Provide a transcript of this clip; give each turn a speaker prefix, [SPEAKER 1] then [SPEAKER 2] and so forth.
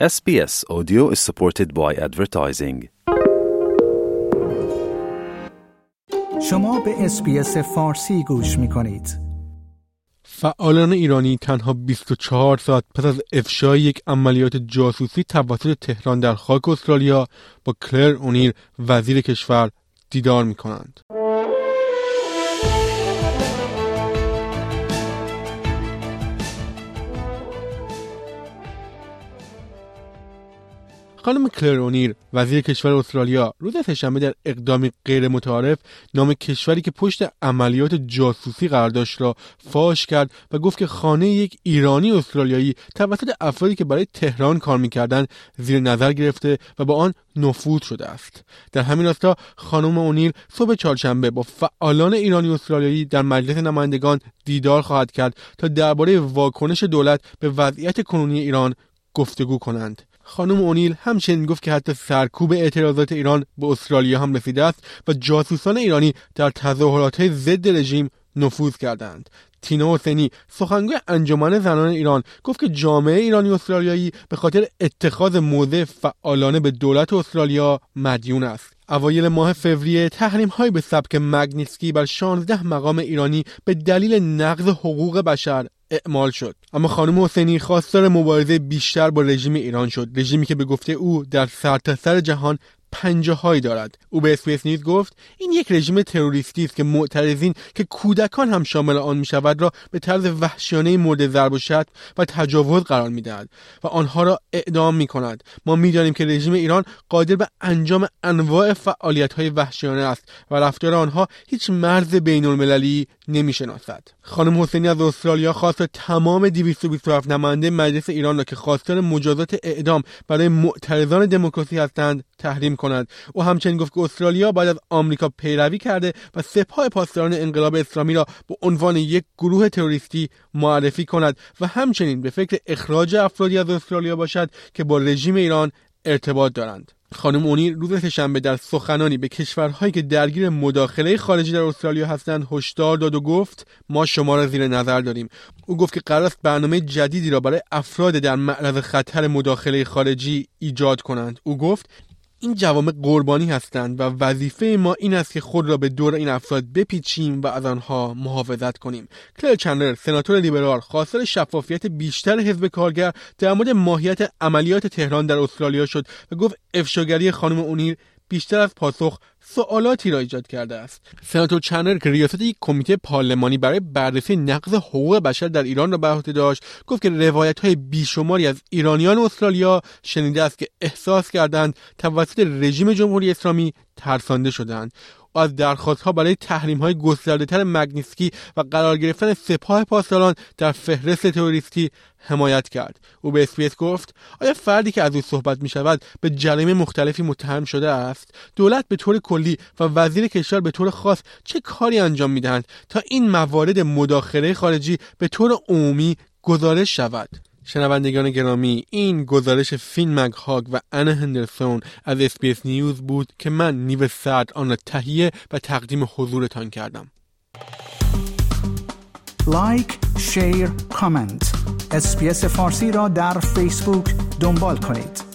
[SPEAKER 1] SBS Audio is supported by advertising.
[SPEAKER 2] شما به اسپیس فارسی گوش می کنید.
[SPEAKER 3] فعالان ایرانی تنها 24 ساعت پس از افشای یک عملیات جاسوسی توسط تهران در خاک استرالیا با کلر اونیر وزیر کشور دیدار می کنند. خانم کلر اونیر وزیر کشور استرالیا روز سهشنبه در اقدامی غیر متعارف نام کشوری که پشت عملیات جاسوسی قرار داشت را فاش کرد و گفت که خانه یک ایرانی استرالیایی توسط افرادی که برای تهران کار می‌کردند زیر نظر گرفته و با آن نفوذ شده است. در همین راستا خانم اونیر صبح چهارشنبه با فعالان ایرانی استرالیایی در مجلس نمایندگان دیدار خواهد کرد تا درباره واکنش دولت به وضعیت کنونی ایران گفتگو کنند. خانم اونیل همچنین گفت که حتی سرکوب اعتراضات ایران به استرالیا هم رسیده است و جاسوسان ایرانی در تظاهرات ضد رژیم نفوذ کردند. تینا حسینی سخنگوی انجمن زنان ایران گفت که جامعه ایرانی استرالیایی به خاطر اتخاذ موضع فعالانه به دولت استرالیا مدیون است. اوایل ماه فوریه تحریم های به سبک مگنیسکی بر 16 مقام ایرانی به دلیل نقض حقوق بشر اعمال شد. اما خانم حسینی خواستار مبارزه بیشتر با رژیم ایران شد. رژیمی که به گفته او در سرتاسر سر جهان پنجه دارد. او به اسپیس نیز گفت این یک رژیم تروریستی است که معترضین که کودکان هم شامل آن می شود را به طرز وحشیانه مورد ضرب و شتم و تجاوز قرار می دهد و آنها را اعدام می کند ما می‌دانیم که رژیم ایران قادر به انجام انواع فعالیت های وحشیانه است و رفتار آنها هیچ مرز بین المللی نمی شناسد خانم حسینی از استرالیا خواست تمام 227 نماینده مجلس ایران را که خواستار مجازات اعدام برای معترضان دموکراسی هستند تحریم او همچنین گفت که استرالیا باید از آمریکا پیروی کرده و سپاه پاسداران انقلاب اسلامی را به عنوان یک گروه تروریستی معرفی کند و همچنین به فکر اخراج افرادی از استرالیا باشد که با رژیم ایران ارتباط دارند. خانم اونی روز سهشنبه در سخنانی به کشورهایی که درگیر مداخله خارجی در استرالیا هستند هشدار داد و گفت ما شما را زیر نظر داریم. او گفت که قرار است برنامه جدیدی را برای افراد در معرض خطر مداخله خارجی ایجاد کنند. او گفت این جوامع قربانی هستند و وظیفه ما این است که خود را به دور این افراد بپیچیم و از آنها محافظت کنیم. کلر چندلر سناتور لیبرال خواستار شفافیت بیشتر حزب کارگر در مورد ماهیت عملیات تهران در استرالیا شد و گفت افشاگری خانم اونیر بیشتر از پاسخ سوالاتی را ایجاد کرده است. سناتور چندلر که ریاست یک کمیته پارلمانی برای بررسی نقض حقوق بشر در ایران را به عهده داشت گفت که روایت های بیشماری از ایرانیان استرالیا شنیده است که احساس کردند توسط رژیم جمهوری اسلامی ترسانده شدند. از درخواست ها برای تحریم های گسترده تر مگنیتسکی و قرار گرفتن سپاه پاسداران در فهرست تروریستی حمایت کرد. او به SBS گفت آیا فردی که از او صحبت می شود به جرایم مختلفی متهم شده است؟ دولت به طور کلی و وزیر کشور به طور خاص چه کاری انجام می دهند تا این موارد مداخله خارجی به طور عمومی گزارش شود؟ شنوندگان گرامی این گزارش فین مک‌هیو و انا هندرسون از SBS News بود که من نیو سرد آن را تهیه و تقدیم حضورتان کردم.
[SPEAKER 2] like، share، comment SBS فارسی را در فیسبوک دنبال کنید.